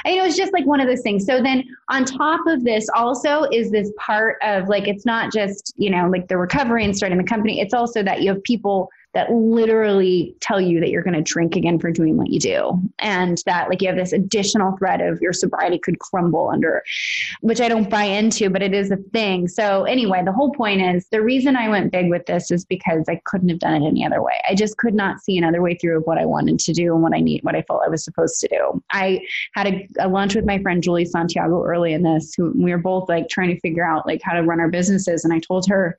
Speaker 5: and it was just like one of those things. So then on top of this, also is this part of like it's not just you know like the recovery and starting the company. It's also that you have people that literally tell you that you're going to drink again for doing what you do. And that, like, you have this additional threat of your sobriety could crumble under, which I don't buy into, but it is a thing. So, anyway, the whole point is the reason I went big with this is because I couldn't have done it any other way. I just could not see another way through of what I wanted to do and what I need, what I felt I was supposed to do. I had a, a lunch with my friend Julie Santiago early in this, who we were both like trying to figure out like how to run our businesses. And I told her,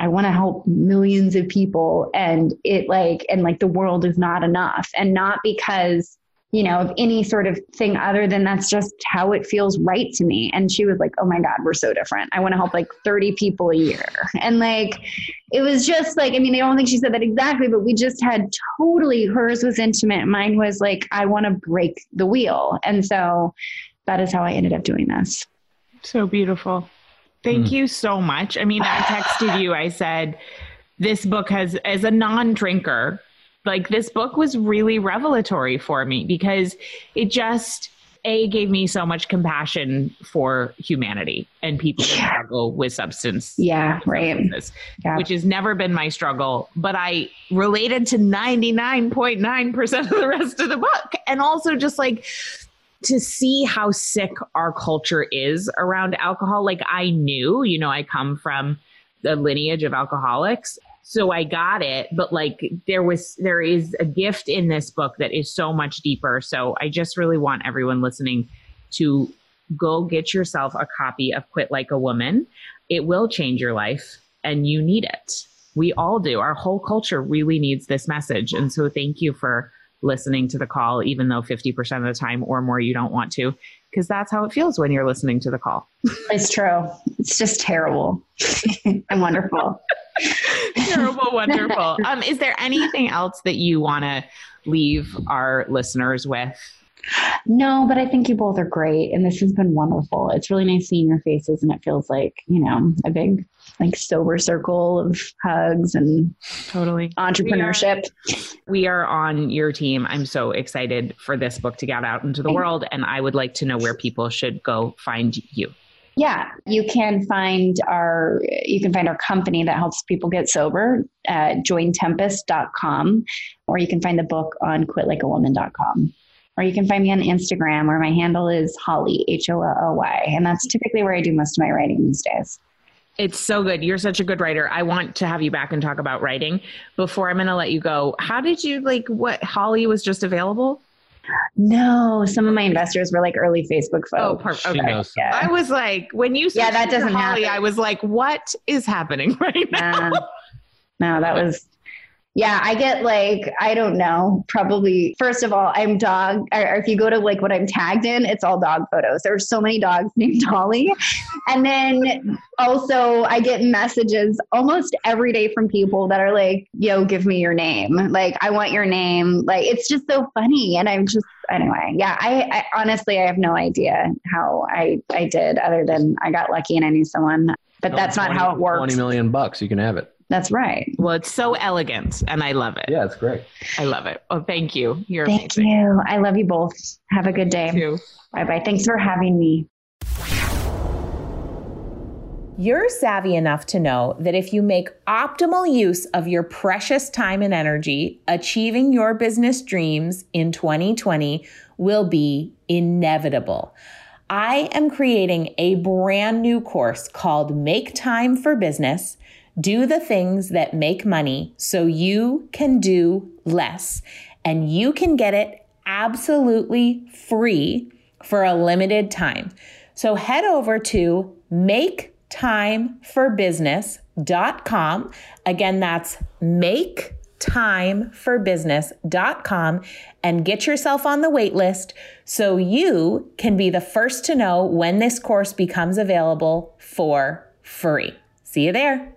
Speaker 5: I want to help millions of people and it like and like the world is not enough. And not because you know of any sort of thing other than that's just how it feels right to me. And she was like oh my god we're so different. I want to help like 30 people a year. And like it was just like I mean I don't think she said that exactly but we just had totally hers was intimate mine was like I want to break the wheel. And so that is how I ended up doing this.
Speaker 1: So beautiful Thank mm. you so much. I mean, I texted you, I said, this book has, as a non drinker, like this book was really revelatory for me because it just, a gave me so much compassion for humanity and people yeah. that struggle with substance.
Speaker 5: Yeah, right.
Speaker 1: Yeah. Which has never been my struggle, but I related to 99.9% of the rest of the book. And also just like to see how sick our culture is around alcohol. Like I knew, you know, I come from the lineage of alcoholics. So I got it, but like there was, there is a gift in this book that is so much deeper. So I just really want everyone listening to go get yourself a copy of Quit Like a Woman. It will change your life and you need it. We all do. Our whole culture really needs this message. And so thank you for listening to the call, even though 50% of the time or more you don't want to, because that's how it feels when you're listening to the call.
Speaker 5: It's true. It's just terrible and wonderful.
Speaker 1: terrible, wonderful. Um, is there anything else that you want to leave our listeners with?
Speaker 5: No, but I think you both are great. And this has been wonderful. It's really nice seeing your faces, and it feels like, you know, a big, like, sober circle of hugs and
Speaker 1: totally
Speaker 5: entrepreneurship.
Speaker 1: We are, we are on your team. I'm so excited for this book to get out into the world. And I would like to know where people should go find you.
Speaker 5: Yeah, you can find our you can find our company that helps people get sober at jointempest.com or you can find the book on quitlikeawoman.com or you can find me on Instagram where my handle is Holly, H O L L Y. And that's typically where I do most of my writing these days.
Speaker 1: It's so good. You're such a good writer. I want to have you back and talk about writing. Before I'm going to let you go, how did you like what Holly was just available?
Speaker 5: No, some of my investors were like early Facebook folks.
Speaker 6: Oh,
Speaker 2: perfect.
Speaker 6: Okay.
Speaker 5: Yeah.
Speaker 6: I was like, when you
Speaker 5: Yeah, that doesn't
Speaker 6: Holly,
Speaker 5: happen.
Speaker 6: I was like, what is happening right now?
Speaker 5: Uh, no, that was. Yeah, I get like I don't know. Probably first of all, I'm dog. Or or if you go to like what I'm tagged in, it's all dog photos. There are so many dogs named Holly, and then also I get messages almost every day from people that are like, "Yo, give me your name. Like, I want your name." Like, it's just so funny, and I'm just anyway. Yeah, I, I honestly I have no idea how I I did other than I got lucky and I knew someone. But that's not how it works.
Speaker 2: Twenty million bucks, you can have it.
Speaker 5: That's right.
Speaker 6: well, it's so elegant and I love it.
Speaker 2: Yeah, it's great.
Speaker 6: I love it. Oh, thank you. You're
Speaker 5: Thank
Speaker 6: amazing.
Speaker 5: you. I love you both. Have a good day.
Speaker 6: Too.
Speaker 5: Bye bye. Thanks for having me.
Speaker 1: You're savvy enough to know that if you make optimal use of your precious time and energy, achieving your business dreams in 2020 will be inevitable. I am creating a brand new course called Make Time for Business. Do the things that make money so you can do less. And you can get it absolutely free for a limited time. So head over to maketimeforbusiness.com. Again, that's maketimeforbusiness.com and get yourself on the wait list so you can be the first to know when this course becomes available for free. See you there.